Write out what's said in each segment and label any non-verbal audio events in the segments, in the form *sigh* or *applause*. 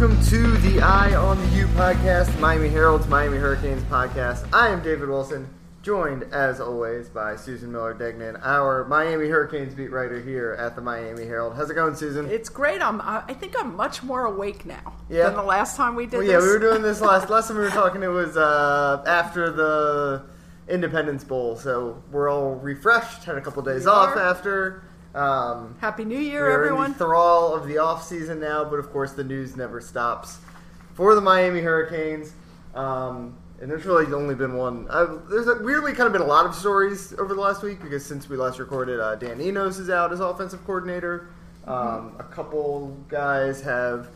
welcome to the Eye on the U podcast, Miami Herald's Miami Hurricanes podcast. I am David Wilson, joined as always by Susan Miller Degnan, our Miami Hurricanes beat writer here at the Miami Herald. How's it going, Susan? It's great. I'm. I think I'm much more awake now Yeah. than the last time we did Well, this. yeah, we were doing this last *laughs* last time we were talking. It was uh, after the Independence Bowl, so we're all refreshed. Had a couple days We off are. after. Um, Happy New Year, We're everyone. in the thrall of the off season now, but of course the news never stops for the Miami Hurricanes. Um, and there's really only been one. Uh, there's a, weirdly kind of been a lot of stories over the last week because since we last recorded, uh, Dan Enos is out as offensive coordinator. Um, a couple guys have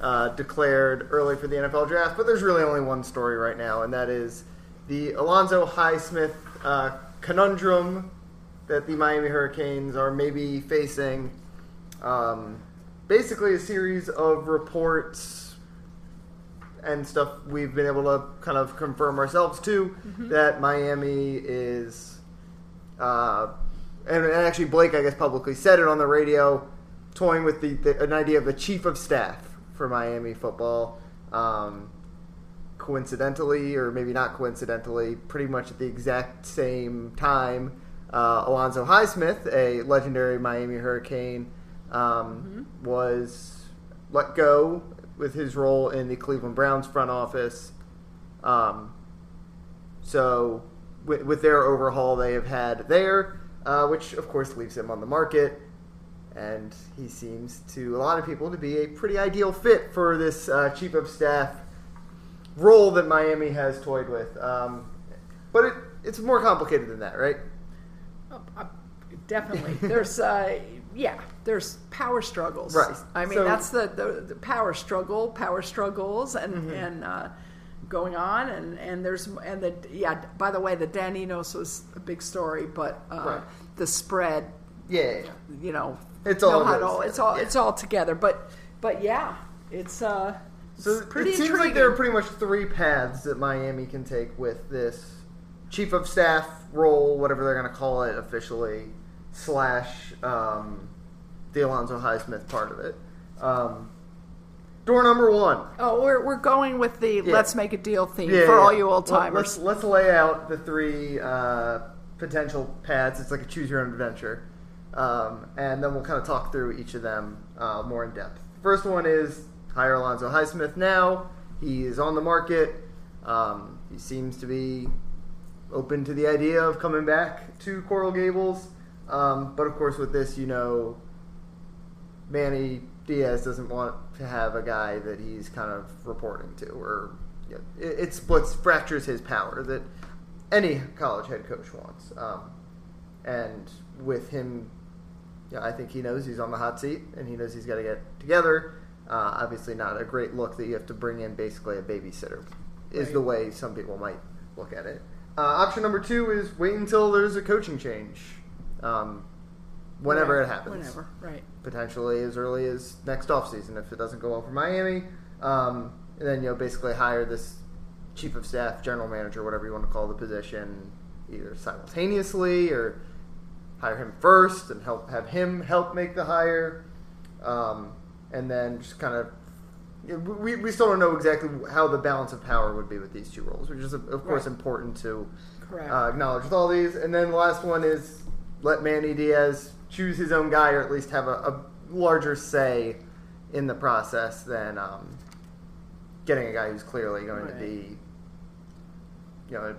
uh, declared early for the NFL draft, but there's really only one story right now, and that is the Alonzo Highsmith uh, conundrum that the Miami Hurricanes are maybe facing. Um, basically, a series of reports and stuff we've been able to kind of confirm ourselves too that Miami is, uh, and, and actually Blake, I guess, publicly said it on the radio, toying with the, the an idea of the chief of staff for Miami football. Um, coincidentally, or maybe not coincidentally, pretty much at the exact same time, uh, Alonzo Highsmith, a legendary Miami Hurricane, um, was let go with his role in the Cleveland Browns front office. Um, so, with, with their overhaul they have had there, uh, which of course leaves him on the market. And he seems to a lot of people to be a pretty ideal fit for this uh, chief of staff role that Miami has toyed with. Um, but it, it's more complicated than that, right? Uh, uh, definitely. *laughs* There's, uh, yeah, there's power struggles. Right. I mean, So- that's the, the the power struggle, power struggles, and Mm-hmm. and uh, going on, and and there's and the yeah. By the way, the Dan Enos was a big story, but uh, Right. the spread, Yeah, you know, It's all it all it's all yeah. it's all together. But but yeah, it's uh, So it's pretty it seems intriguing. like there are pretty much three paths that Miami can take with this chief of staff role, whatever they're going to call it officially, slash um, the Alonzo Highsmith part of it. Um, door number one. Oh, we're, we're going with the let's make a deal theme Yeah, for yeah. all you old timers. let's, let's lay out the three uh, potential paths. It's like a choose your own adventure. Um, and then we'll kind of talk through each of them uh, more in depth. First one is hire Alonzo Highsmith now. He is on the market. Um, he seems to be open to the idea of coming back to Coral Gables. Um, but of course, with this, you know, Manny Diaz doesn't want to have a guy that he's kind of reporting to, or you know, it, it splits, fractures his power that any college head coach wants. Um, and with him, yeah, I think he knows he's on the hot seat, and he knows he's got to get together. Uh, obviously, not a great look that you have to bring in basically a babysitter, is Right. the way some people might look at it. Uh, option number two is wait until there's a coaching change, um, whenever it happens Whenever, right. potentially as early as next offseason if it doesn't go well for Miami. Um, and then, you know, basically hire this chief of staff, general manager, whatever you want to call the position, either simultaneously or hire him first and help have him help make the hire. Um, and then just kind of. We, we still don't know exactly how the balance of power would be with these two roles, which is, of course, Right. important to uh, acknowledge with all these. And then the last one is let Manny Diaz choose his own guy, or at least have a, a larger say in the process than um, getting a guy who's clearly going to be, you know,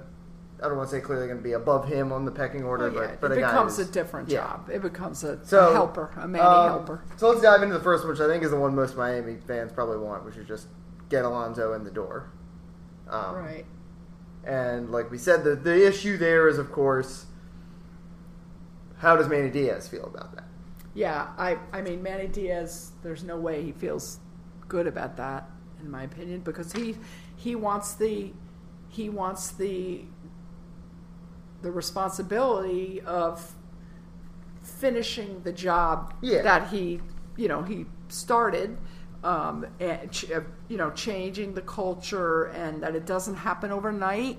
I don't want to say clearly going to be above him on the pecking order, Well, yeah, but but it becomes a different yeah. job. It becomes a, So a helper, a Manny um, helper. So let's dive into the first one, which I think is the one most Miami fans probably want, which is just get Alonzo in the door. Um, right. And like we said, the the issue there is, of course, how does Manny Diaz feel about that? Yeah, I, I mean, Manny Diaz, there's no way he feels good about that, in my opinion, because he he wants the he wants the the responsibility of finishing the job Yeah. that he you know he started um, and ch- uh, you know changing the culture and that it doesn't happen overnight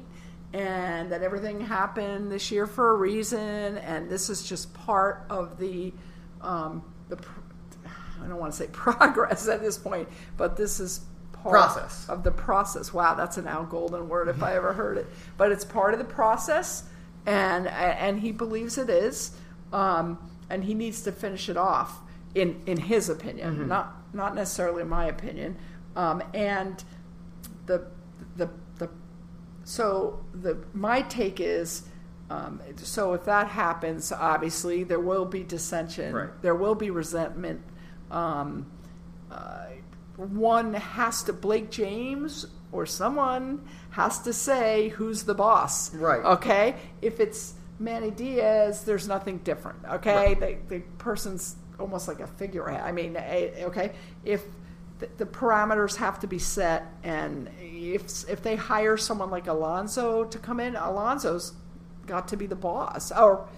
and that everything happened this year for a reason and this is just part of the um, the pr- I don't want to say *laughs* progress at this point, but this is part Process. of the process. Wow, that's an Al Golden word if I ever heard it. But it's part of the process, and and he believes it is, um, and he needs to finish it off in in his opinion, not not necessarily my opinion, um, and the the the so the my take is um, so if that happens obviously there will be dissension. Right. there will be resentment um, uh, one has to blake james or someone has to say who's the boss. Right. okay? If it's manny diaz there's nothing different okay? The, the person's almost like a figurehead. I mean okay? If the, the parameters have to be set and if if they hire someone like Alonzo to come in Alonzo's got to be the boss or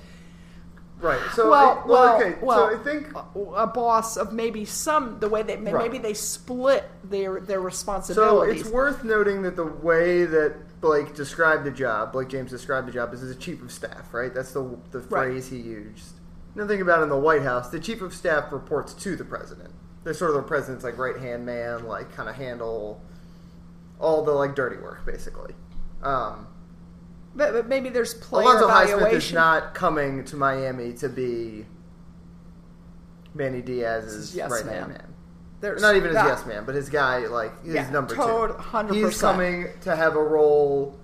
Right. So, well, I, well, well, okay. well, so I think a, a boss of maybe some the way they Right. maybe they split their their responsibilities. so. It's worth noting that the way that Blake described the job, Blake James described the job, is as a chief of staff. Right. That's the the Right. phrase he used. Nothing about in the White House, the chief of staff reports to the president. They're sort of the president's like right hand man, like kind of handle all the like dirty work, basically. Um, but, but maybe there's player Alonzo Highsmith is not coming to Miami to be Manny Diaz's yes right hand man. man. There's Not even his yes man, but his guy, like his Yeah, number total- two. 100%. He's coming to have a role.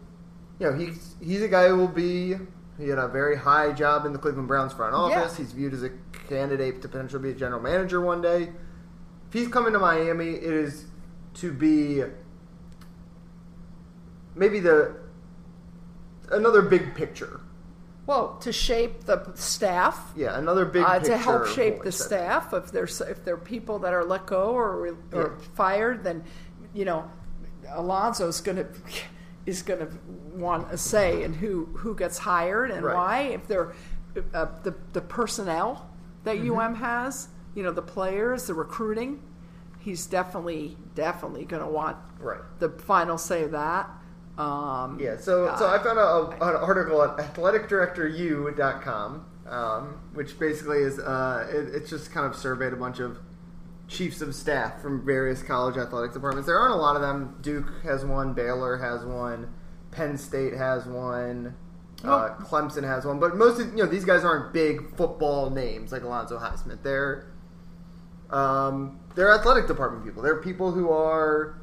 You know, he's he's a guy who will be. He had a very high job in the Cleveland Browns front office. Yeah. He's viewed as a candidate to potentially be a general manager one day. If he's coming to Miami, it is to be maybe the another big picture. Well, to shape the staff. Yeah, another big uh, picture to help shape the voice, I think. staff. If there's if there are people that are let go or, or Yeah. fired, then you know Alonzo's going to is going to want a say in who who gets hired and Right. why. If they're uh, the the personnel that Mm-hmm. UM has, you know, the players, the recruiting, he's definitely definitely going to want Right. the final say of that. Um, Yeah, so so I found a, a, an article at athleticdirectoru.com, um, which basically is uh, it, it's just kind of surveyed a bunch of chiefs of staff from various college athletic departments. There aren't a lot of them. Duke has one, Baylor has one, Penn State has one, uh, Nope. Clemson has one, but most of you know these guys aren't big football names like Alonzo Highsmith. They're um, they're athletic department people. They're people who are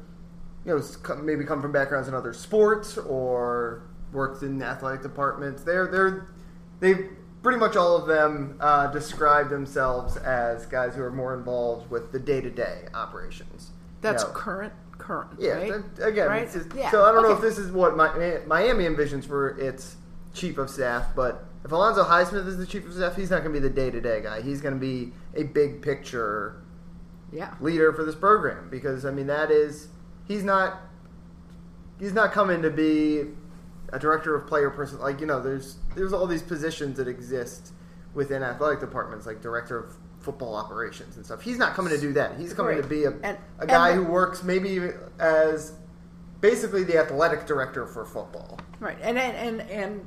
you know, maybe come from backgrounds in other sports or worked in athletic departments. They're they're they pretty much all of them uh, describe themselves as guys who are more involved with the day to day operations. that's You know, current current. yeah. right? that- again, Right? just, Yeah, so I don't know if this is what Mi- Miami envisions for its chief of staff, but if Alonzo Highsmith is the chief of staff, he's not going to be the day to day guy. He's going to be a big picture yeah. leader for this program because I mean that is he's not he's not coming to be a director of player person like you know there's there's all these positions that exist within athletic departments like director of football operations and stuff. He's not coming to do that. He's coming to be a, And- a guy who works maybe as basically the athletic director for football. Right, and and and, and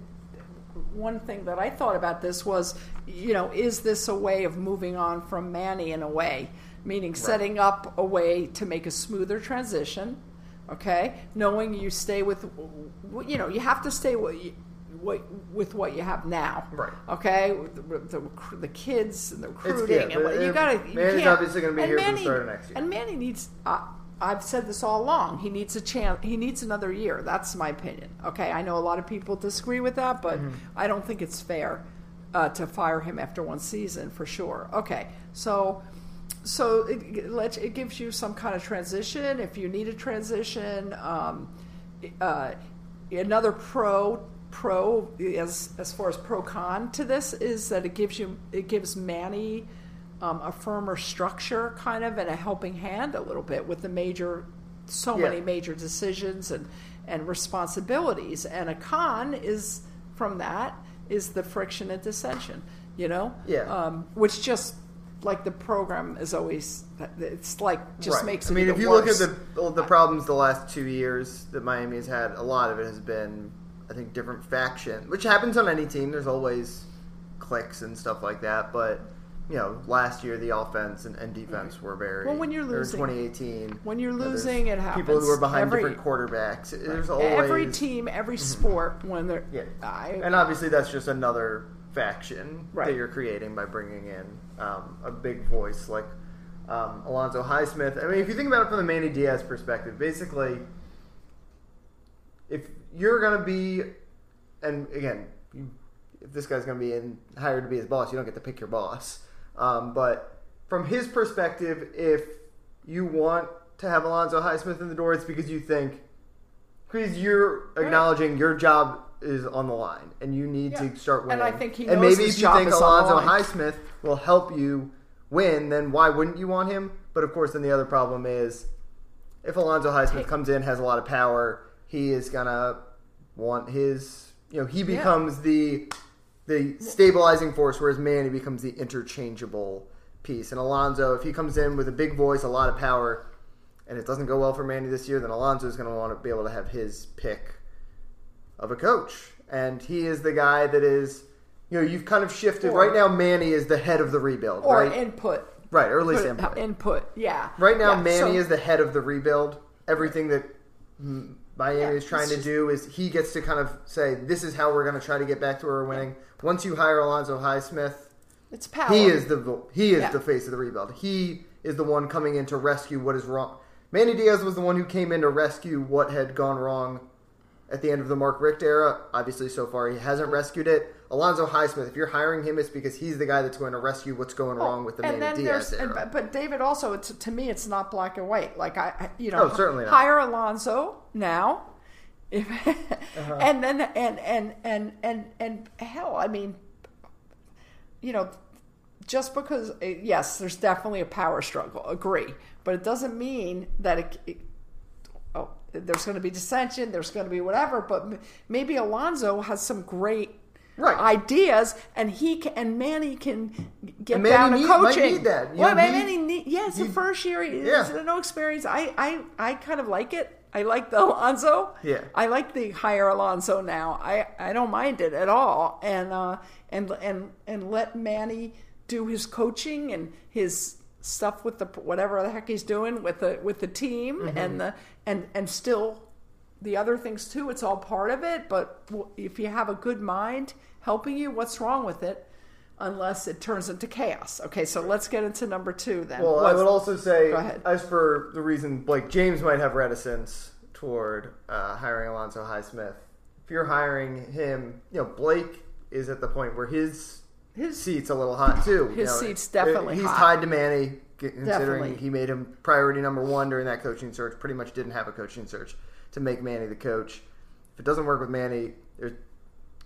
one thing that I thought about this was, you know, is this a way of moving on from Manny in a way, meaning setting up a way to make a smoother transition, okay? Knowing you stay with, you know, you have to stay with. What, with what you have now, Right. Okay, With the, the, the kids and the yeah, recruiting, and what, you got to. Manny's obviously gonna be here for the start of next year. And Manny needs. Uh, I've said this all along. He needs a chance. He needs another year. That's my opinion. Okay, I know a lot of people disagree with that, but Mm-hmm. I don't think it's fair uh, to fire him after one season for sure. Okay, so so it, lets it gives you some kind of transition if you need a transition. Um, uh, another pro pro as as far as pro con to this is that it gives you it gives Manny um, a firmer structure kind of and a helping hand a little bit with the major so Yeah. many major decisions and and responsibilities and a con is from that is the friction and dissension you know Yeah. um, which just like the program is always it's like just Right. makes it I mean, if you worse. look at the the problems the last two years that Miami has had, a lot of it has been, I think, different faction, which happens on any team. There's always cliques and stuff like that, but you know, last year the offense and, and defense were very. Well, when you're or losing- 2018. when you're you know, losing, it happens, People who are behind Every- different quarterbacks. There's always every team, every mhm. sport, when they're Yeah. I, And obviously, that's just another faction Right. that you're creating by bringing in um, a big voice like um, Alonzo Highsmith. I mean, if you think about it from the Manny Diaz perspective, basically, if you're going to be, and again, you, if this guy's going to be in, hired to be his boss, you don't get to pick your boss. Um, but from his perspective, if you want to have Alonzo Highsmith in the door, it's because you think because you're acknowledging your job is on the line and you need Yeah. to start winning. And. I think he and knows maybe his if you think is on the Alonzo. Highsmith will help you win, then why wouldn't you want him? But of course, then the other problem is if Alonzo Highsmith Hey. comes in, has a lot of power, he is gonna want his. You know, he becomes the the stabilizing force, whereas Manny becomes the interchangeable piece. And Alonzo, if he comes in with a big voice, a lot of power, and it doesn't go well for Manny this year, then Alonzo is going to want to be able to have his pick of a coach. And he is the guy that is, you know, you've kind of shifted. Or- right now, Manny is the head of the rebuild, or right? input. right, or at least Put input. input, yeah. Right now, Yeah, Manny so- is the head of the rebuild. Everything that Miami Yeah, is trying to just- do is he gets to kind of say, "This is how we're going to try to get back to where we're winning." Once you hire Alonzo Highsmith, It's power. he is the he is Yeah. the face of the rebuild. He is the one coming in to rescue what is wrong. Manny Diaz was the one who came in to rescue what had gone wrong at the end of the Mark Richt era. Obviously, so far he hasn't rescued it. Alonzo Highsmith, if you're hiring him, it's because he's the guy that's going to rescue what's going wrong with the and Manny Diaz era. and, but David also, it's, to me, it's not black and white. Like I, you know, Oh, certainly not. hire Alonzo now, *laughs* if, Uh-huh. and then and and and and and hell, I mean, you know, just because uh, yes, there's definitely a power struggle, agree, but it doesn't mean that it. it oh, there's going to be dissension. There's going to be whatever, but m- maybe Alonzo has some great Right. ideas, and he can, and Manny can get And Manny down to need- might coaching. need that. You Well, he- Manny need, yeah, it's the he- first year. He's Yeah. no experience. I, I, I kind of like it. I like the *laughs* Alonzo. Yeah. I like the higher Alonzo now. I, I don't mind it at all. And uh, and and and let Manny do his coaching and his stuff with the whatever the heck he's doing with the with the team Mm-hmm. and the and and still the other things too. It's all part of it. But if you have a good mind helping you, what's wrong with it? Unless it turns into chaos. Okay, so let's get into number two then. Well, I would also say, as for the reason Blake James might have reticence toward uh, hiring Alonzo Highsmith, if you're hiring him, you know, Blake is at the point where his His- seat's a little hot too. His You know, seat's definitely He's hot. tied to Manny, considering Definitely. he made him priority number one during that coaching search. Pretty much didn't have a coaching search to make Manny the coach. If it doesn't work with Manny, there's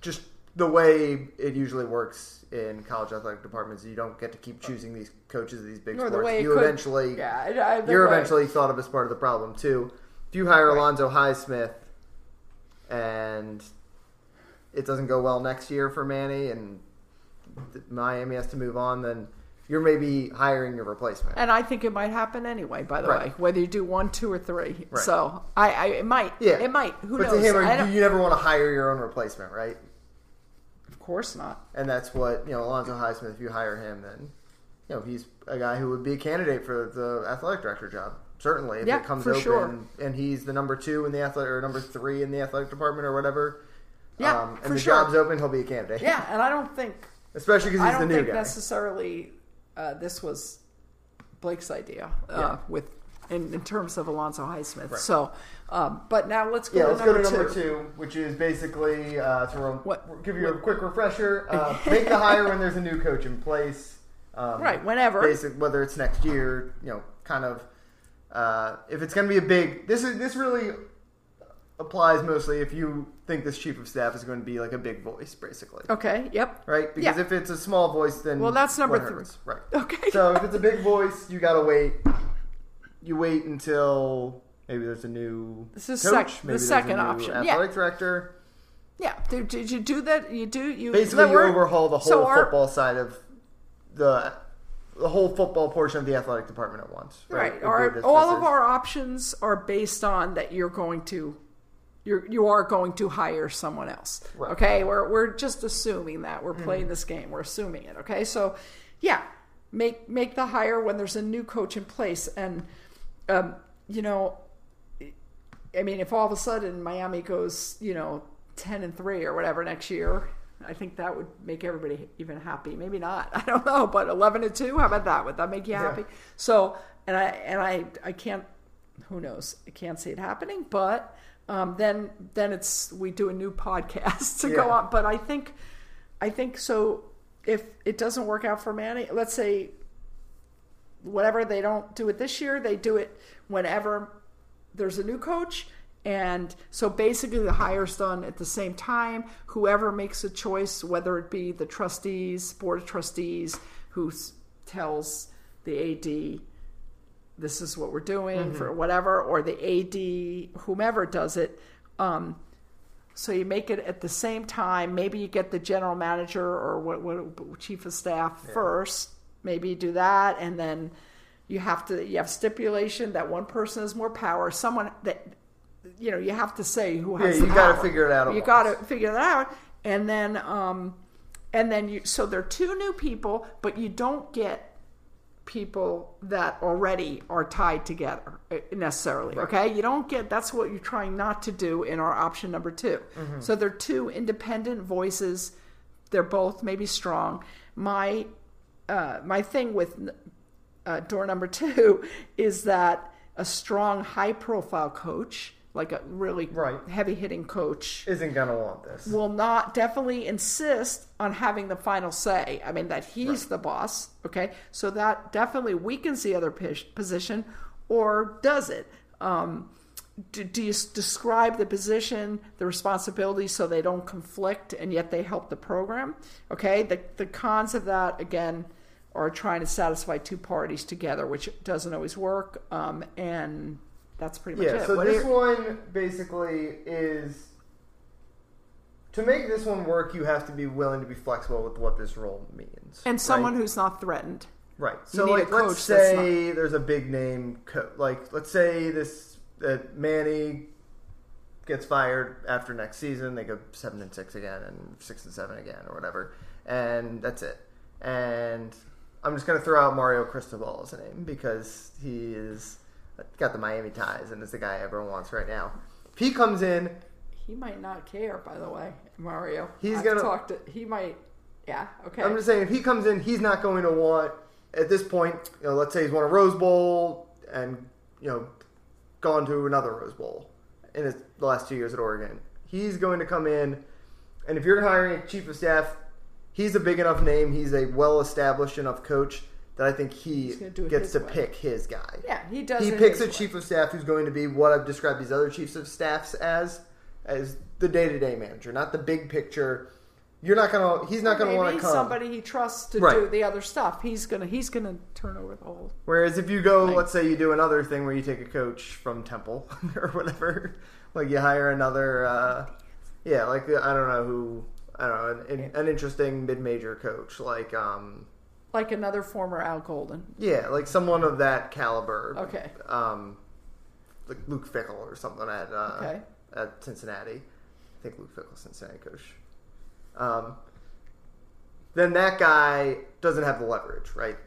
just the way it usually works in college athletic departments. You don't get to keep choosing these coaches of these big Or the sports. way you could- eventually, yeah, you're way- eventually thought of as part of the problem too. If you hire Right. Alonzo Highsmith and it doesn't go well next year for Manny and Miami has to move on, then you're maybe hiring your replacement. And I think it might happen anyway. By the Right. way, whether you do one, two, or three. Right. So I, I, it might. Yeah, it might. Who but knows? to him, I you, you never want to hire your own replacement, right? of course not. And that's what you know, Alonzo Highsmith. If you hire him, then you know he's a guy who would be a candidate for the athletic director job. Certainly, if Yeah, it comes open sure. and he's the number two in the athletic or number three in the athletic department or whatever. Yeah, um, and the sure. job's open, he'll be a candidate. Yeah, and I don't think especially because I he's the don't new think guy. necessarily uh, this was Blake's idea uh, Yeah. with in, in terms of Alonzo Highsmith. Right. So, um, but now let's go Yeah, to let's go number to number two. two, which is basically uh, to rem- What- give you a quick refresher. Uh, *laughs* make the hire when there's a new coach in place. Um, Right, whenever. Basic, whether it's next year, you know, kind of. Uh, if it's going to be a big, this is this really applies mostly if you think this chief of staff is going to be like a big voice, basically, Okay. Yep. right? Because Yeah. if it's a small voice, then Well, that's number three. hurts? right? Okay. So if it's a big voice, you got to wait. You wait until maybe there's a new This is coach, sec- the maybe there's a second option, yeah. Athletic director. yeah. Did, did you do that? You do. You Basically, you overhaul the whole so our- football side of the the whole football portion of the athletic department at once. Right. Right. Our, all of our options are based on that you're going to you're you are going to hire someone else. Right. Okay? We're we're just assuming that. We're playing this game. We're assuming it. Okay? So yeah. make make the hire when there's a new coach in place, and um, you know, I mean, if all of a sudden Miami goes, you know, ten and three or whatever next year, I think that would make everybody even happy. Maybe not. *laughs* I don't know, but eleven and two. How about that? Would that make you happy? Yeah. So, and I and I I can't. Who knows? I can't see it happening, but um, then then it's we do a new podcast *laughs* to go Yeah. on. But I think I think so. If it doesn't work out for Manny, let's say whatever they don't do it this year, they do it whenever there's a new coach. And so basically, the hire's done at the same time. Whoever makes a choice, whether it be the trustees, board of trustees, who tells the AD, this is what we're doing for whatever, or the AD, whomever does it. Um, so you make it at the same time. Maybe you get the general manager or what, what chief of staff first. Maybe you do that, and then you have to you have stipulation that one person has more power. Someone that you know you have to say who has. Yeah, you gotta figure it out You got to figure that out, and then um, and then you. So there are two new people, but you don't get people that already are tied together uh, necessarily. Okay, you don't get that's what you're trying not to do in our option number 2 So they're two independent voices. They're both maybe strong. My uh, my thing with uh, door number two *laughs* is that a strong, high profile coach, like a really Right. heavy hitting coach, Isn't gonna want this. will not definitely insist on having the final say. I mean, that he's the boss, okay? So that definitely weakens the other pos- position, or does it? Um, do, do you s- describe the position, the responsibilities, so they don't conflict and yet they help the program? Okay, the, the cons of that, again, are trying to satisfy two parties together, which doesn't always work, um, and that's pretty much Yeah, it. so What this one basically is to make this one work, you have to be willing to be flexible with what this role means. and someone right? who's not threatened. right. you So need a like, let's say there's a big name, co- like let's say this that Manny gets fired after next season. They go seven and six again, and six and seven again, or whatever, and that's it. And I'm just gonna throw out Mario Cristobal as a name because he is got the Miami ties and is the guy everyone wants right now. If he comes in, He might not care, by the way, Mario. He's I've gonna- talked to. He might. Yeah. Okay. I'm just saying if he comes in, he's not going to want at this point. You know, let's say he's won a Rose Bowl and you know gone to another Rose Bowl in his, the last two years at Oregon. He's going to come in, and if you're hiring a chief of staff, he's a big enough name. He's a well-established enough coach that I think he He's gonna do it gets to way. pick his guy. yeah, he does. he picks a way. chief of staff who's going to be what I've described these other chiefs of staffs as, as the day-to-day manager, not the big picture. You're not gonna. He's not gonna want to come. somebody he trusts to Right. do the other stuff. He's gonna. He's gonna turn over the whole. Whereas if you go, let's say you do another thing where you take a coach from Temple *laughs* or whatever, like you hire another, uh, yeah, like I don't know who, I don't know, an, an interesting mid-major coach, like um, Like another former Al Golden. yeah, like someone of that caliber. Okay. Um, like Luke Fickell or something at uh, Okay. at Cincinnati. I think Luke Fickell's Cincinnati coach. Um, then that guy doesn't have the leverage, right?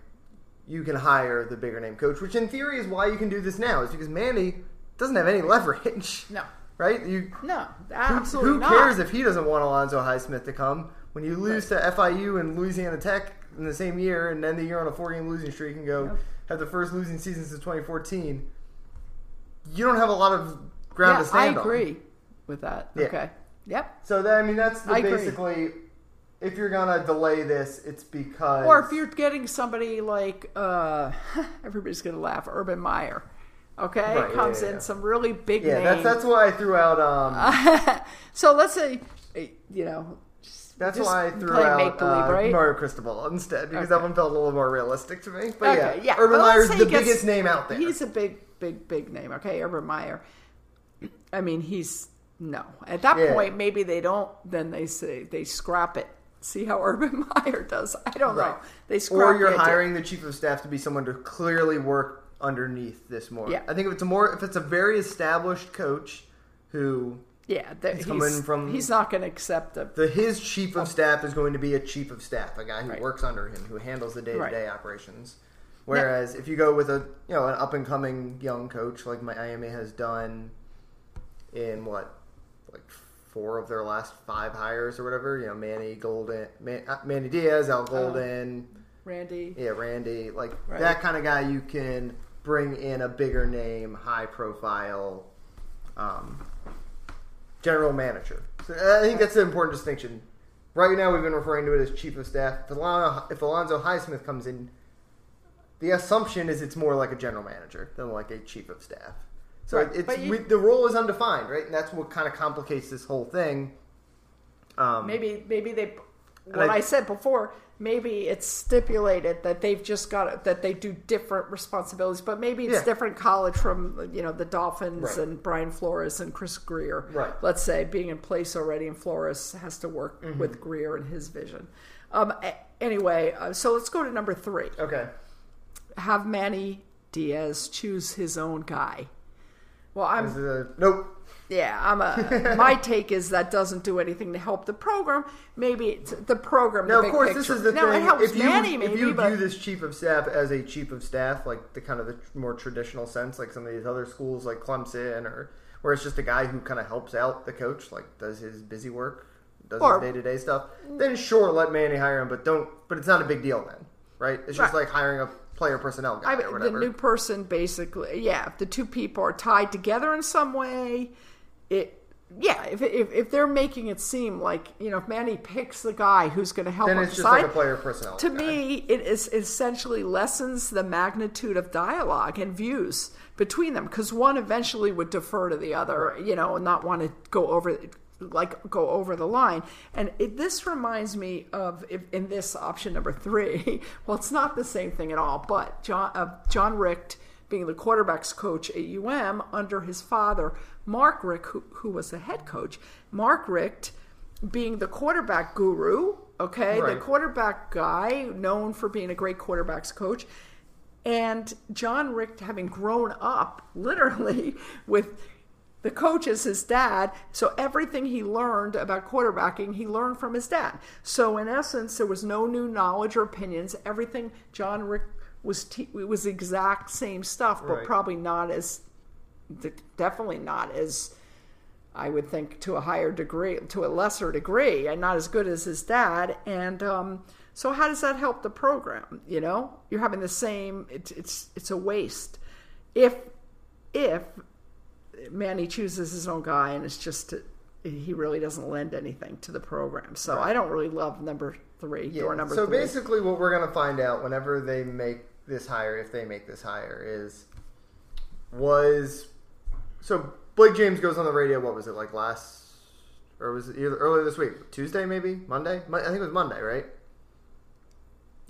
You can hire the bigger name coach, which in theory is why you can do this now, is because Manny doesn't have any *laughs* leverage, No. right? You No. who, Absolutely who not. cares if he doesn't want Alonzo Highsmith to come when you lose to FIU and Louisiana Tech in the same year and end the year on a four game losing streak and go Yep. have the first losing season since 2014? You don't have a lot of ground yeah, to stand on. I on. agree with that. Yeah. Okay. Yep. So that, I mean, that's the basically. If you're gonna delay this, it's because Or if you're getting somebody like uh, *laughs* everybody's gonna laugh, Urban Meyer. Okay, Right, comes yeah, in some really big yeah, name. that's that's why I threw out. Um, *laughs* so let's say, eh, you know, that's just why I threw play out make-believe, uh, right? Mario Cristobal instead because that Okay. one felt a little more realistic to me. But Okay, yeah, yeah. Urban Well, let's say the he gets- biggest name out there. He's a big, big, big name. Okay, Urban Meyer. I mean, he's no. At that Yeah. point, maybe they don't. Then they say they scrap it. See how *laughs* Urban Meyer does. I don't know. They scrap. or you're idea. hiring the chief of staff to be someone to clearly work underneath this more. Yeah. I think if it's a more if it's a very established coach who Yeah, He's coming from- he's not going to accept a The his chief of staff is going to be a chief of staff, a guy who Right. works under him, who handles the day to day operations. Whereas if you go with a you know an up and coming young coach like Miami has done in what like four of their last five hires or whatever, you know Manny Golden, Man, uh, Manny Diaz, Al Golden, Randy. yeah Randy, like Right. that kind of guy you can bring in a bigger name, high profile. Um, general manager. So uh, I think that's an important distinction. Right now, we've been referring to it as chief of staff. If Alonzo, if Alonzo Highsmith comes in, the assumption is it's more like a general manager than like a chief of staff. So Right, it's you- we, the role is undefined, right? And that's what kind of complicates this whole thing. Um, Maybe maybe they what I- I, said before. Maybe it's stipulated that they've just got that they do different responsibilities, but maybe it's Yeah. different college from you know the Dolphins Right. and Brian Flores and Chris Grier. Right. Let's say being in place already, and Flores has to work Mm-hmm. with Greer and his vision. Um, anyway, uh, so let's go to number three. Okay. Have Manny Diaz choose his own guy. Well, I'm a, nope. Yeah, I'm a. my *laughs* take is that doesn't do anything to help the program. Maybe it's the program. Now, the of course, picture. this is the now, thing. It helps if you Manny, if you but view this chief of staff as a chief of staff, like the kind of the more traditional sense, like some of these other schools, like Clemson, or where it's just a guy who kind of helps out the coach, like does his busy work, does Or- his day to day stuff. Then sure, let Manny hire him, but don't. But it's not a big deal then, right? It's just Right. like hiring a player personnel guy I or mean, the new person basically, yeah. If the two people are tied together in some way, it. Yeah, if, if if they're making it seem like you know, if Manny picks the guy who's going to help then him it's just like a player personnel. to guy. me, it is essentially lessens the magnitude of dialogue and views between them because one eventually would defer to the other, you know, and not want to go over like go over the line. And it, this reminds me of if, in this option number three. *laughs* well, it's not the same thing at all, but Jon uh, Jon Richt being the quarterbacks coach at UM under his father Mark Richt, who, who was the head coach. Mark Richt being the quarterback guru, okay, Right. the quarterback guy known for being a great quarterbacks coach, and Jon Richt having grown up literally *laughs* with the coach as his dad, so everything he learned about quarterbacking, he learned from his dad. So in essence, there was no new knowledge or opinions. Everything Jon Richt was it was the exact same stuff, but Right. probably not as definitely not as I would think to a higher degree, to a lesser degree, and not as good as his dad. And um, so, how does that help the program? You know, you're having the same. It's it's it's a waste. If if Manny chooses his own guy, and it's just he really doesn't lend anything to the program. So I don't really love number three or number so three. basically, what we're going to find out whenever they make this hire, if they make this hire, is was so Blake James goes on the radio. What was it like last, or was it either earlier this week? Tuesday, maybe Monday. I think it was Monday, right?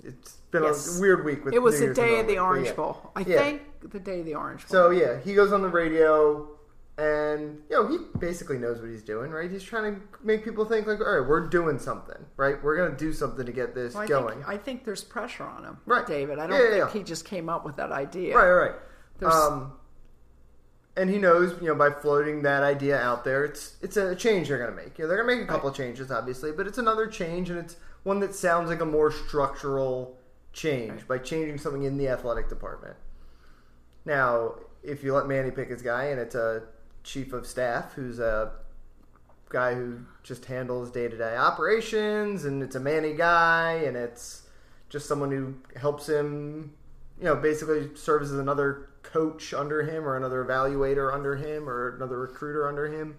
It's been Yes. a weird week with it was New the Year's day of the Orange yeah. Bowl. I Yeah. think the day of the Orange Bowl. So yeah, he goes on the radio, and you know he basically knows what he's doing, right? He's trying to make people think like, all right, we're doing something, right? We're gonna do something to get this Well, I going. Think, I think there's pressure on him, Right. David. I don't Yeah, think yeah. he just came up with that idea. Right, right. There's- Um, and he knows, you know, by floating that idea out there, it's it's a change they're going to make. You know, they're going to make a couple of changes, obviously, but it's another change, and it's one that sounds like a more structural change by changing something in the athletic department. Now, if you let Manny pick his guy, and it's a chief of staff who's a guy who just handles day to day operations, and it's a Manny guy, and it's just someone who helps him, you know, basically serves as another coach under him, or another evaluator under him, or another recruiter under him.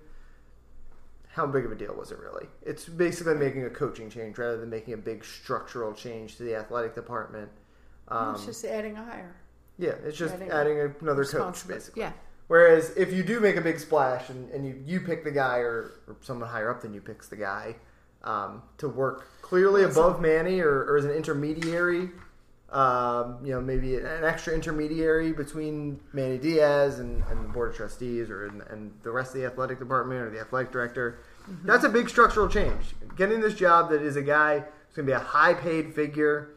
How big of a deal was it really? It's basically making a coaching change rather than making a big structural change to the athletic department. Um, it's just adding a hire. yeah, it's just adding adding another coach, basically. Yeah. Whereas if you do make a big splash and, and you, you pick the guy or, or someone higher up than you picks the guy um, to work clearly Well, above Manny or, or as an intermediary, um, you know, maybe an extra intermediary between Manny Diaz and, and the board of trustees or and, and the rest of the athletic department or the athletic director. That's a big structural change. Getting this job that is a guy who's going to be a high paid figure,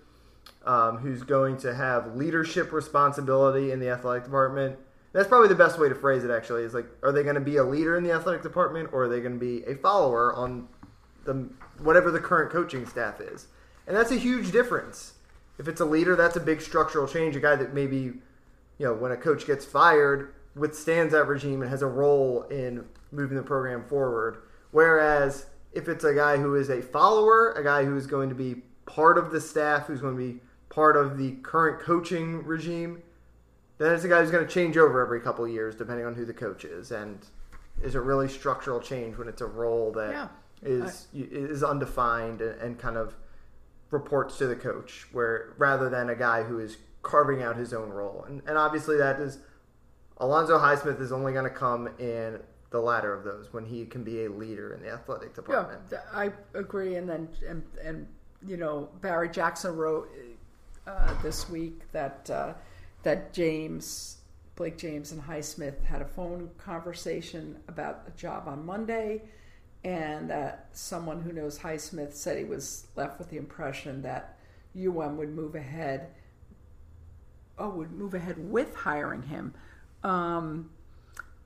um, who's going to have leadership responsibility in the athletic department. That's probably the best way to phrase it. Actually, is like, are they going to be a leader in the athletic department, or are they going to be a follower on the whatever the current coaching staff is? And that's a huge difference. If it's a leader, that's a big structural change. A guy that maybe, you know, when a coach gets fired, withstands that regime and has a role in moving the program forward. Whereas if it's a guy who is a follower, a guy who is going to be part of the staff, who's going to be part of the current coaching regime, then it's a guy who's going to change over every couple of years depending on who the coach is. And is it really structural change when it's a role that Yeah. is is undefined and, and kind of reports to the coach, where rather than a guy who is carving out his own role, and, and obviously that is Alonzo Highsmith is only going to come in the latter of those when he can be a leader in the athletic department. th- I agree. And then, and, and you know, Barry Jackson wrote uh, this week that uh, that James, Blake James, and Highsmith had a phone conversation about a job on Monday, and that someone who knows Highsmith said he was left with the impression that UM would move ahead. Oh, would move ahead with hiring him. Um,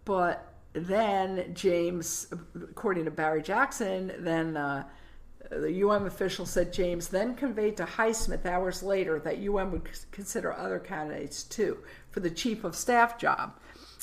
but then James, according to Barry Jackson, then uh, the UM official said James then conveyed to Highsmith hours later that UM would consider other candidates too for the chief of staff job,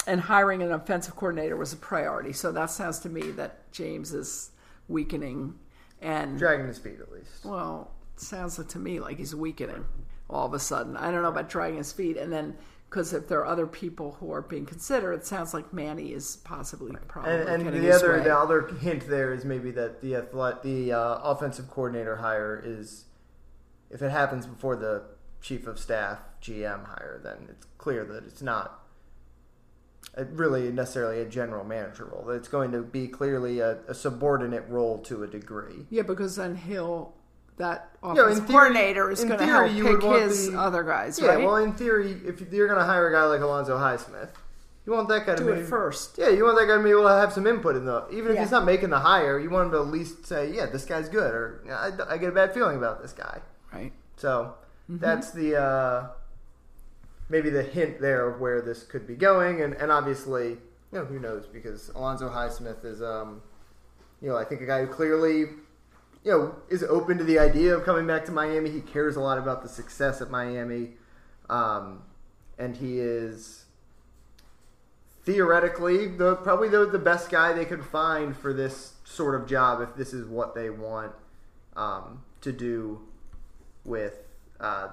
and hiring an offensive coordinator was a priority. So that sounds to me that James is weakening, and Dragging his feet at least. well, it sounds to me like he's weakening all of a sudden. I don't know about dragging his feet, and then because if there are other people who are being considered, it sounds like Manny is possibly probably And, and the other way. the other hint there is maybe that the athlet, the uh, offensive coordinator hire is if it happens before the chief of staff GM hire, then it's clear that it's not a, really necessarily a general manager role. That it's going to be clearly a, a subordinate role to a degree. Yeah, because then he'll that offensive theory- coordinator is going to help pick his the- other guys, Yeah, right? well, in theory, if you're going to hire a guy like Alonzo Highsmith, you want that guy to Do maybe, it first. Yeah, you want that guy to be able to have some input in the. Even if Yeah. he's not making the hire, you want him to at least say, "Yeah, this guy's good," or "I, I get a bad feeling about this guy." Right. So Mm-hmm. that's the uh, maybe the hint there of where this could be going, and, and obviously, you know, who knows because Alonzo Highsmith is, um, you know, I think a guy who clearly, you know, is open to the idea of coming back to Miami. He cares a lot about the success at Miami, um, and he is theoretically the probably the, the best guy they could find for this sort of job if this is what they want um, to do with uh,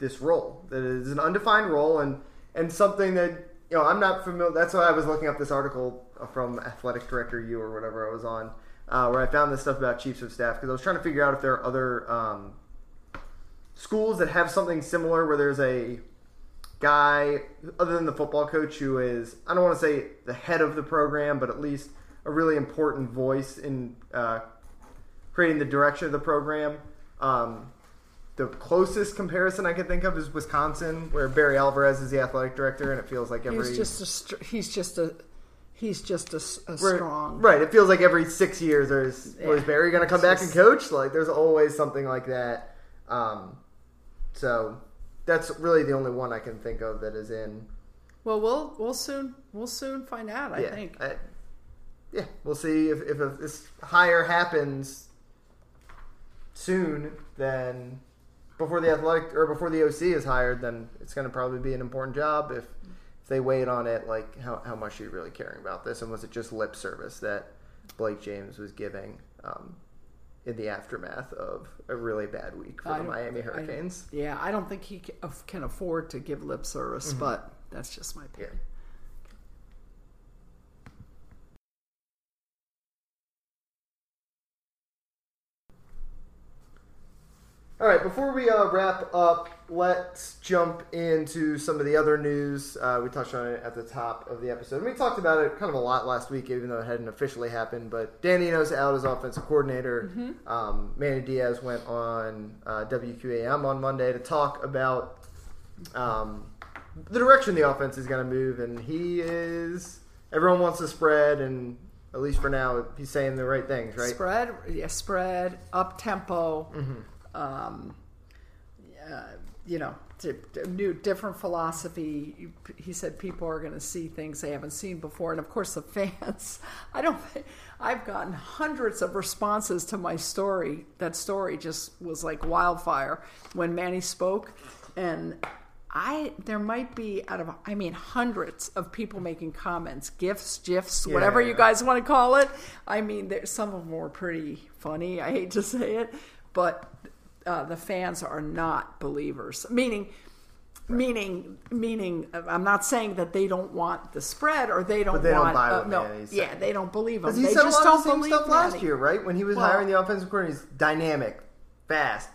this role. That is an undefined role and and something that you know I'm not familiar. That's why I was looking up this article from Athletic Director U or whatever I was on, uh, where I found this stuff about chiefs of staff because I was trying to figure out if there are other um, schools that have something similar where there's a guy other than the football coach who is I don't want to say the head of the program, but at least a really important voice in uh, creating the direction of the program. Um, the closest comparison I can think of is Wisconsin, where Barry Alvarez is the athletic director, and it feels like every He's just a str- he's just a he's just a Right- strong Right. It feels like every six years there's Yeah. was Barry going to come It's back just- and coach? Like there's always something like that. Um, so that's really the only one I can think of that is in. Well, we'll we'll soon we'll soon find out. I yeah, think. I- yeah, we'll see if, if, if this hire happens soon. Then before the athletic or before the OC is hired, then it's going to probably be an important job. If if they weighed on it, like how how much are you really caring about this, and was it just lip service that Blake James was giving um, in the aftermath of a really bad week for I the Miami I- Hurricanes? yeah, I don't think he can afford to give lip service, Mm-hmm. but that's just my Yeah. All right, before we uh, wrap up, let's jump into some of the other news. Uh, we touched on it at the top of the episode. We talked about it kind of a lot last week, even though it hadn't officially happened. But Dan Enos out as offensive coordinator. Um, Manny Diaz went on uh, WQAM on Monday to talk about um, the direction the offense is going to move, and he is. Everyone wants to spread, and at least for now, he's saying the right things, right? Spread, yeah, spread, up tempo. Mm-hmm. Um, uh, you know, new different philosophy. He said people are going to see things they haven't seen before, and of course the *laughs* fans. I don't. I've gotten hundreds of responses to my story. That story just was like wildfire when Manny spoke, and I there might be out of I mean hundreds of people making comments, gifs, gifs, whatever Yeah. you guys want to call it. I mean, there, some of them were pretty funny. I hate to say it, but uh, the fans are not believers. Meaning, meaning, meaning. uh, I'm not saying that they don't want the spread or they don't But they don't want. buy uh, no, yeah, they don't believe him. He They said a just lot don't of the same believe stuff last year, right? When he was Well- hiring the offensive coordinator, he's dynamic, fast.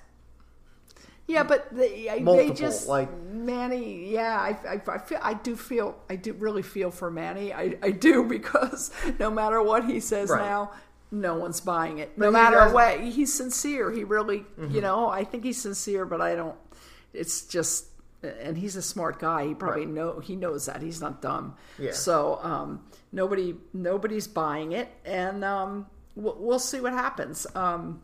Yeah, but they, I- they just like- Manny. Yeah, I, I, I feel I do feel I do really feel for Manny. I, I do *laughs* because no matter what he says Right. now, no one's buying it. No matter what, he's sincere. He really, Mm-hmm. you know, I think he's sincere, but I don't. It's just, and he's a smart guy. He probably Right. know he knows that he's not dumb. Yeah. So um, nobody nobody's buying it, and um, we'll, we'll see what happens. Um,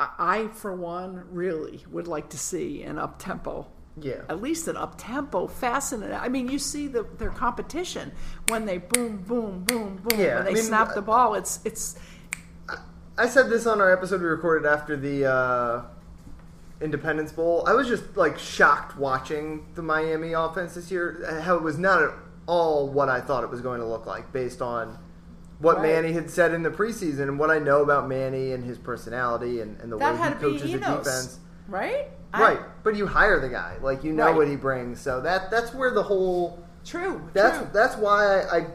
I, I, for one, really would like to see an up tempo. Yeah. At least an up tempo, fascinating. I mean, you see the, their competition when they boom, boom, boom, boom. Yeah, when they I mean, snap the ball, it's it's I said this on our episode we recorded after the uh, Independence Bowl. I was just like shocked watching the Miami offense this year. How it was not at all what I thought it was going to look like based on what Right. Manny had said in the preseason and what I know about Manny and his personality and, and the that way he coaches the defense. right? I- Right, but you hire the guy, like you know Right. what he brings. So that that's where the whole true. that's true. that's why I, I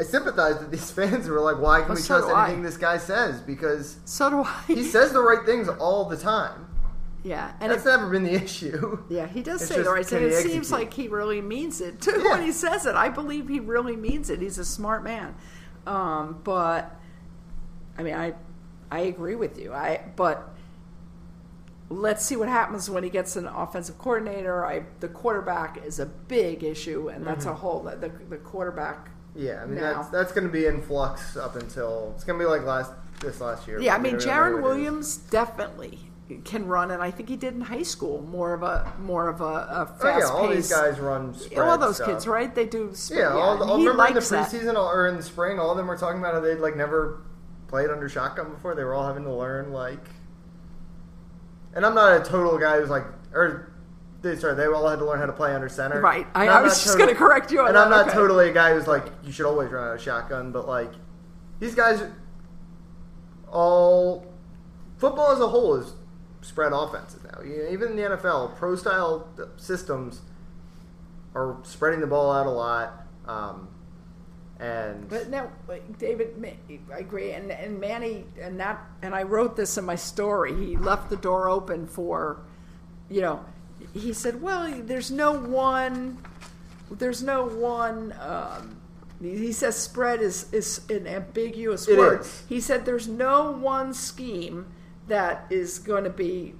I sympathize with these *laughs* fans who are like, why can Well, we so trust do I. anything this guy says? Because So do I. he says the right things all the time. yeah, and That's it, never been the *laughs* issue. yeah, he does It's say the right thing. It he seems like he really means it too Yeah. when he says it. I believe he really means it. He's a smart man. Um, but I mean, I I agree with you. I but let's see what happens when he gets an offensive coordinator. I the quarterback is a big issue, and that's Mm-hmm. a whole the the quarterback. Yeah, I mean Now. that's that's going to be in flux up until it's going to be like last this last year. Yeah, I mean, Jarren what it is. Williams definitely can run, and I think he did in high school more of a more of a, a Oh, fast yeah, all these guys run. All those stuff. kids, right? They do. sp- Yeah, all, and all he remember in the likes that. preseason or in the spring, all of them were talking about how they'd like never played under shotgun before. They were all having to learn like. And I'm not a total guy who's like, or they sorry, they all had to learn how to play under center. Right. I- I was just gonna correct you on and that, I'm not okay. totally a guy who's like, you should always run out of shotgun, but like, these guys, all football as a whole is spread offenses now. You- Even in the NFL, pro style systems are spreading the ball out a lot. Um, and But no, David, I agree, and and Manny, and that, and I wrote this in my story. He left the door open for, you know, he said, "Well, there's no one, there's no one." Um, he says spread is is an ambiguous It word. is. He said there's no one scheme that is going to be,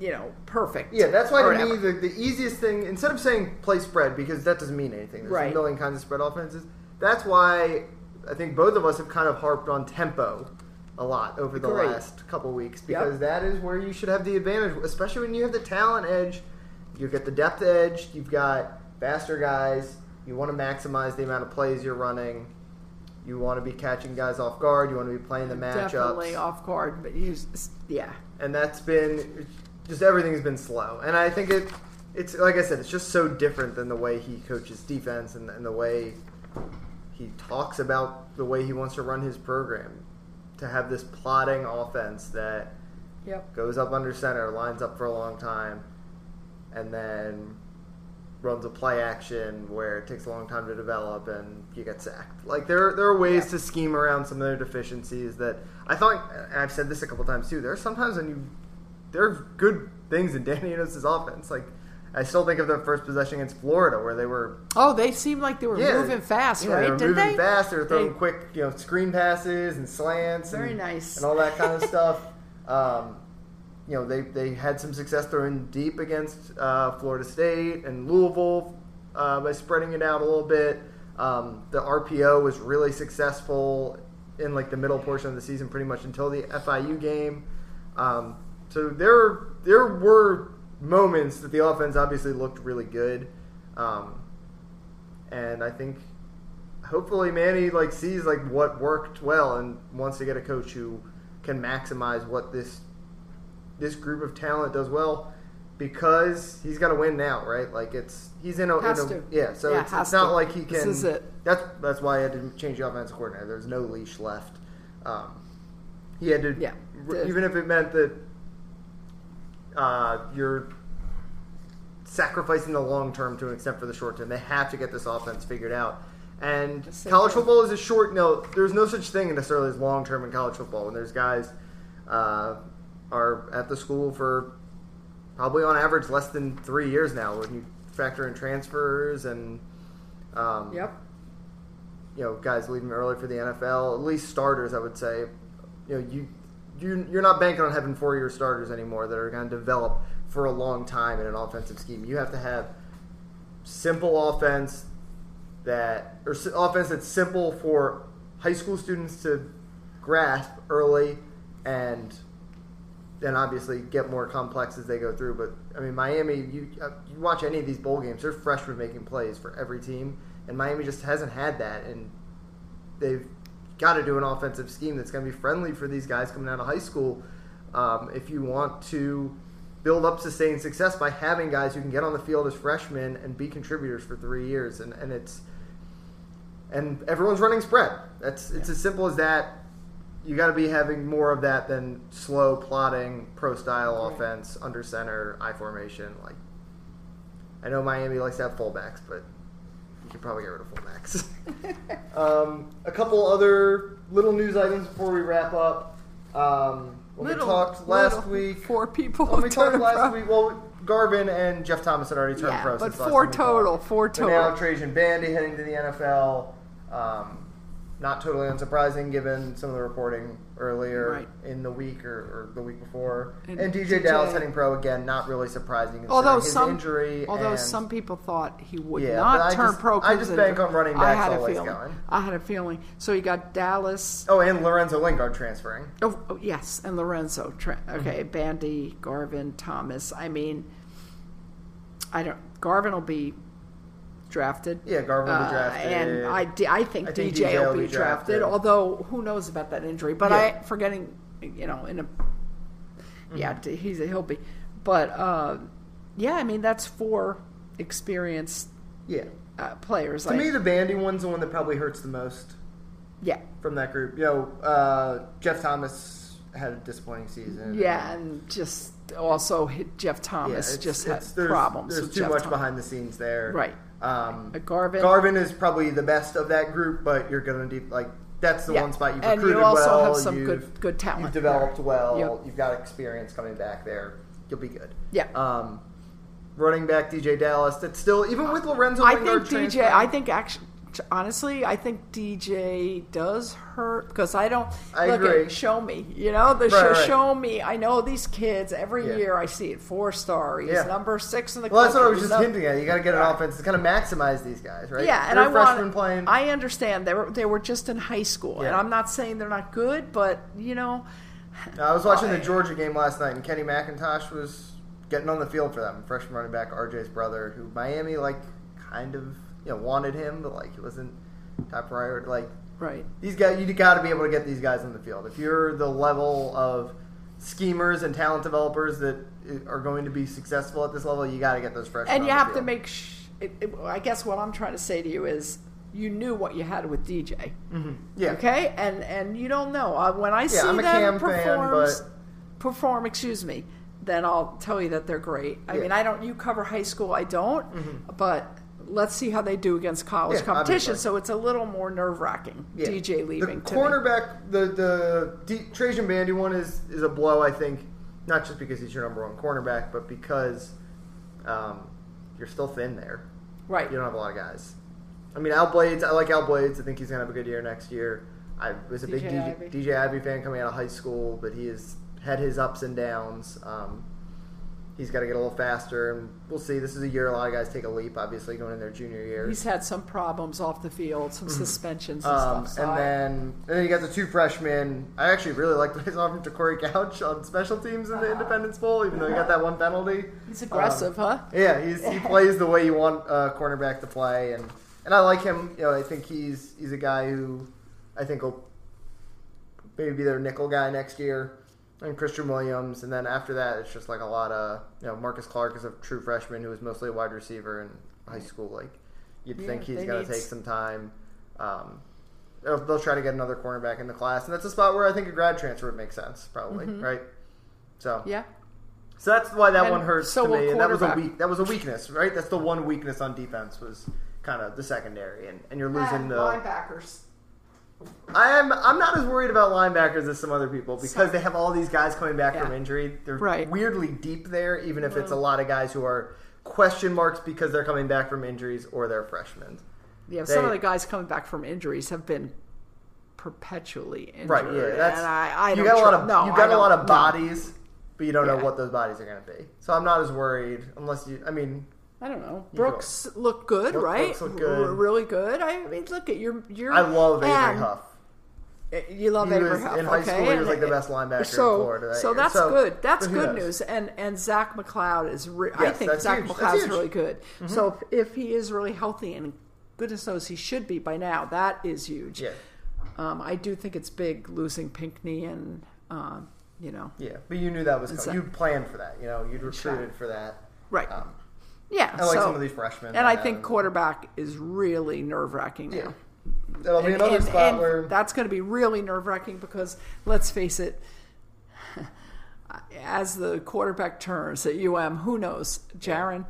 you know, perfect. yeah, that's why to me the, the easiest thing instead of saying play spread because that doesn't mean anything. There's Right. a million kinds of spread offenses. That's why I think both of us have kind of harped on tempo a lot over the Agreed. last couple weeks Yep. because that is where you should have the advantage, especially when you have the talent edge. You get the depth edge. You've got faster guys. You want to maximize the amount of plays you're running. You want to be catching guys off guard. You want to be playing the matchups. definitely off guard, but you, yeah. and that's been just everything's been slow. And I think it it's like I said, it's just so different than the way he coaches defense and, and the way he talks about the way he wants to run his program. To have this plotting offense that Yep. goes up under center, lines up for a long time, and then runs a play action where it takes a long time to develop and you get sacked. Like there, there are ways Yeah. to scheme around some of their deficiencies that I thought. And I've said this a couple times too. There are sometimes when you there are good things in Danny Enos' offense. Like I still think of their first possession against Florida where they were Oh, they seemed like they were yeah, moving fast, yeah, right? They were Didn't moving they? fast. They were throwing They- quick, you know, screen passes and slants. Very and, nice. and all that kind of *laughs* stuff. Um, you know, they, they had some success throwing deep against uh, Florida State and Louisville uh, by spreading it out a little bit. Um, the RPO was really successful in like the middle portion of the season, pretty much until the FIU game. Um, so there there were moments that the offense obviously looked really good, um, and I think hopefully Manny like sees like what worked well and wants to get a coach who can maximize what this this group of talent does well because he's got to win now, right? Like it's he's in a, Has in a to. yeah. So Yeah, it's, it's not like he can. This is it. That's that's why I had to change the offensive coordinator. There's no leash left. Um, he had to, Yeah. even if it meant that uh, you're sacrificing the long term to an extent for the short term. They have to get this offense figured out. And college football is a short. No, there's no such thing necessarily as long term in college football. When there's guys uh, are at the school for probably on average less than three years now. When you factor in transfers and um, Yep. you know guys leaving early for the NFL, at least starters, I would say. You know, you you you're not banking on having four year starters anymore that are going to develop for a long time in an offensive scheme. You have to have simple offense that or offense that's simple for high school students to grasp early and then obviously get more complex as they go through. But I mean, Miami, you uh, you watch any of these bowl games, they're freshmen making plays for every team, and Miami just hasn't had that, and they've got to do an offensive scheme that's going to be friendly for these guys coming out of high school. Um, if you want to build up sustained success by having guys who can get on the field as freshmen and be contributors for three years, and, and it's and everyone's running spread. That's it's as simple as that. You got to be having more of that than slow plotting pro style Right. offense under center I formation. Like I know Miami likes to have fullbacks, but could probably get rid of fullbacks. *laughs* um, a couple other little news items before we wrap up. Um, when Little- we talked last little. week, Four people. when we talked last pro. week, well, Garvin and Jeff Thomas had already turned Yeah, pro. but four total, four But total. now Trajan Bandy heading to the NFL. Um, not totally unsurprising given some of the reporting earlier Right. in the week or, or the week before. And And, DJ, DJ Dallas heading pro again, not really surprising Although his some, injury. although and, some people thought he would Yeah, not turn just- pro. I just bank on running I backs had a always feeling. going. I had a feeling. So you got Dallas. Oh, and Lorenzo Lingard transferring. Oh, oh, yes, and Lorenzo. Tra- Mm-hmm. okay, Bandy, Garvin, Thomas. I mean, I don't. Garvin will be drafted. Yeah, Garvin will be Uh, drafted. and I, d- I think I think DJ, DJ will be drafted, Although who knows about that injury? But Yeah. I forgetting, you know, in a Mm-hmm. yeah, he's a, he'll be. But uh, yeah, I mean that's four experienced yeah. uh, players. To like, me, the Bandy one's the one that probably hurts the most yeah, from that group. You know, uh, Jeff Thomas had a disappointing season. yeah, and just also Jeff Yeah, Thomas it's- just it's- had there's, problems. There's too Jeff much Thomas. behind the scenes there. Right. Um, Garvin. Garvin is probably the best of that group, but you're going to do like that's the Yeah. one spot you've And you recruited also well. have some you've, good- good talent You've developed there. well. Yep. You've got experience coming back there. You'll be good. Yeah. Um, running back DJ Dallas. That's still even with Lorenzo. I think DJ. I think actually, honestly, I think DJ does hurt because I don't. I look agree. At, show me, you know, the Right, show. right. Show me. I know these kids. Every Yeah. year I see it. Four star. He's Yeah. number six in the. Well, that's what I was just hinting at. You got to get an Right. offense to kind of maximize these guys, right? Yeah, and They're I freshmen want. playing. I understand they were they were just in high school, and I'm not saying they're not good, but you know, I was watching the Georgia game last night, and Kenny McIntosh was getting on the field for them. Freshman running back RJ's brother, who Miami like kind of you know wanted him, but like he wasn't top priority. Like right. these guys, you got to be able to get these guys in the field. If you're the level of schemers and talent developers that are going to be successful at this level, you got to get those freshmen. And you have to make. Sh- it, it, I guess what I'm trying to say to you is, you knew what you had with DJ. yeah. Okay, and and you don't know uh, when I see I'm a them Cam fan, but- perform. Excuse me. Then I'll tell you that they're great. I Yeah. Mm-hmm. mean, I don't. You cover high school, I don't. But let's see how they do against college Yeah, competition. obviously. So it's a little more nerve wracking. Yeah. DJ leaving. The cornerback, the the D, Trajan Bandy one is is a blow. I think not just because he's your number one cornerback, but because um, you're still thin there. right? You don't have a lot of guys. I mean, Al Blades. I like Al Blades. I think he's gonna have a good year next year. I was a big DJ DJ, Ivey. DJ Ivey fan coming out of high school, but he has had his ups and downs. Um, he's got to get a little faster, and we'll see. This is a year a lot of guys take a leap, obviously going in their junior year. He's had some problems off the field, some mm-hmm. suspensions and Um, stuff. So and I- then and then you got the two freshmen. I actually really like what I saw from Corey Couch on special teams in the uh-huh. Independence Bowl, even though he got that one penalty. he's aggressive, um, huh? Yeah, he's, he *laughs* plays the way you want a cornerback to play, and and I like him. You know, I think he's he's a guy who I think will maybe be their nickel guy next year, and Christian Williams, and then after that, it's just like a lot of you know Marcus Clarke is a true freshman who was mostly a wide receiver in high school. Like you'd Yeah, think he's going to take some time. Um, they'll, they'll try to get another cornerback in the class, and that's a spot where I think a grad transfer would make sense, probably, right? So Mm-hmm. Yeah. so that's why that And one hurts so to me. And that was a weak. That was a weakness, right? That's the one weakness on defense was kind of the secondary, and, and you're losing the. linebackers. I am. I'm not as worried about linebackers as some other people because Sorry. they have all these guys coming back from injury. They're Right. weirdly deep there, even if it's a lot of guys who are question marks because they're coming back from injuries or they're freshmen. Yeah, some of the guys coming back from injuries have been perpetually injured. Right. Yeah. That's and I, I you got a lot of no, you got a lot of no. bodies, but you don't know what those bodies are going to be. So I'm not as worried unless you. I mean, I don't know. You go. Brooks look good, Brooks right? look good. R- really good. I mean, look at your your. I love Avery Huff. You love He Avery Huff, in high okay? school. He was like the best linebacker so, in Florida. That so year. that's So, good. That's good knows? news. And and Zach McCloud is. Re- I think Zach huge. McCloud's really good. So if, if he is really healthy and goodness knows he should be by now, that is huge. Yeah, Um, I do think it's big losing Pinckney and um, you know yeah. But you knew that was coming. You planned for that. You know, you'd recruited for that. right. Um, yeah. I like so, some of these freshmen. and I think quarterback is really nerve wracking now. Yeah. That'll be And- another and- spot and where that's going to be really nerve wracking because let's face it, *laughs* as the quarterback turns at UM, who knows? Jarren,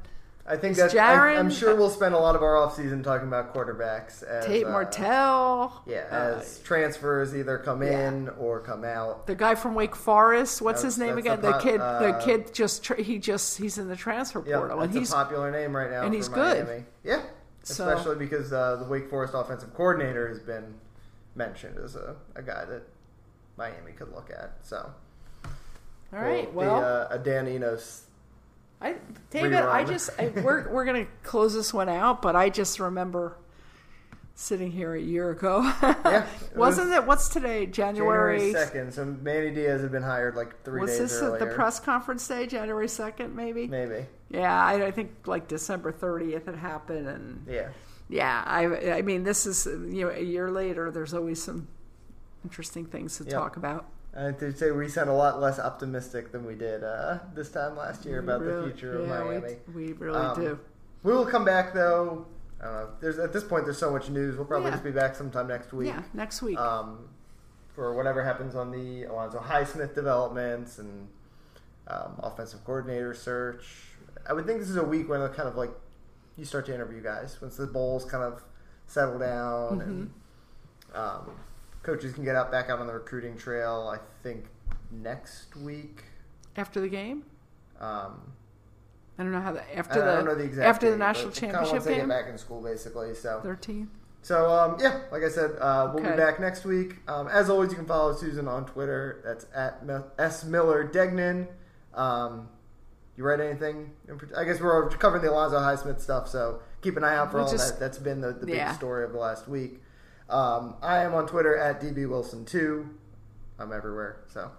I think that's. that I, I'm sure we'll spend a lot of our offseason talking about quarterbacks. As, Tate uh, Martell, Yeah, uh, as transfers either come yeah. in or come out. the guy from Wake Forest. What's That's- his name again? the The kid. uh, the kid just tra- he just he's in the transfer Yeah, portal and that's he's a popular name right now. and he's good. Miami. Yeah, So- especially because uh, the Wake Forest offensive coordinator has been mentioned as a, a guy that Miami could look at. So, all right. Well, be, uh, a Dan Enos. I, David, I just I, we're we're gonna close this one out, but I just remember sitting here a year ago. *laughs* Yeah, it wasn't was it? What's today? January. January second. So Manny Diaz had been hired like three was this earlier. the press conference day, January second, maybe? Maybe. Yeah, I, I think like December thirtieth it happened, and Yeah. yeah, I I mean this is you know a year later. There's always some interesting things to Yep. talk about. I would say we sound a lot less optimistic than we did uh, this time last year about Really- the future of yeah, we- Miami. We, really Um, do. We will come back though. I don't know. There's at this point there's so much news. We'll probably Yeah. just be back sometime next week. Yeah, next week. um, for whatever happens on the Alonzo Highsmith developments and um, offensive coordinator search. I would think this is a week when kind of like you start to interview guys once the bowls kind of settle down and Mm-hmm. um, coaches can get out back out on the recruiting trail. I think next week. after the game. Um, I don't know how the I after don't know the, the exact after the national but kinda championship once they get game. back in school, basically. So Thirteenth. So um, yeah, like I said, uh, we'll be back next week. Um, as always, you can follow Susan on Twitter. That's at s miller degnan. Um, you read anything? I guess we're covering the Alonzo Highsmith stuff, so keep an eye out for We'll all just- that. That's been the, the big Yeah. story of the last week. Um, I am on Twitter at dbwilson2. I'm everywhere. So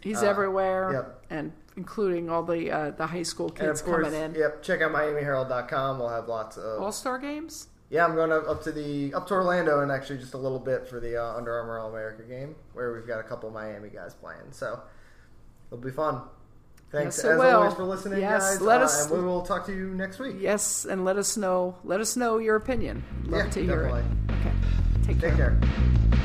He's Uh, everywhere, yep. and including all the uh, the high school kids of course, coming in. yep. Check out MiamiHerald.com. We'll have lots of All star games. Yeah, I'm going up, up to the up to Orlando and actually just a little bit for the uh, Under Armour All America game where we've got a couple Miami guys playing. So it'll be fun. Thanks Yes, as will. always for listening, Yes, guys. let uh, us- and we will talk to you next week. Yes, and let us know. Let us know your opinion. Love Yeah, to hear definitely. it. Okay. Take care. Take care.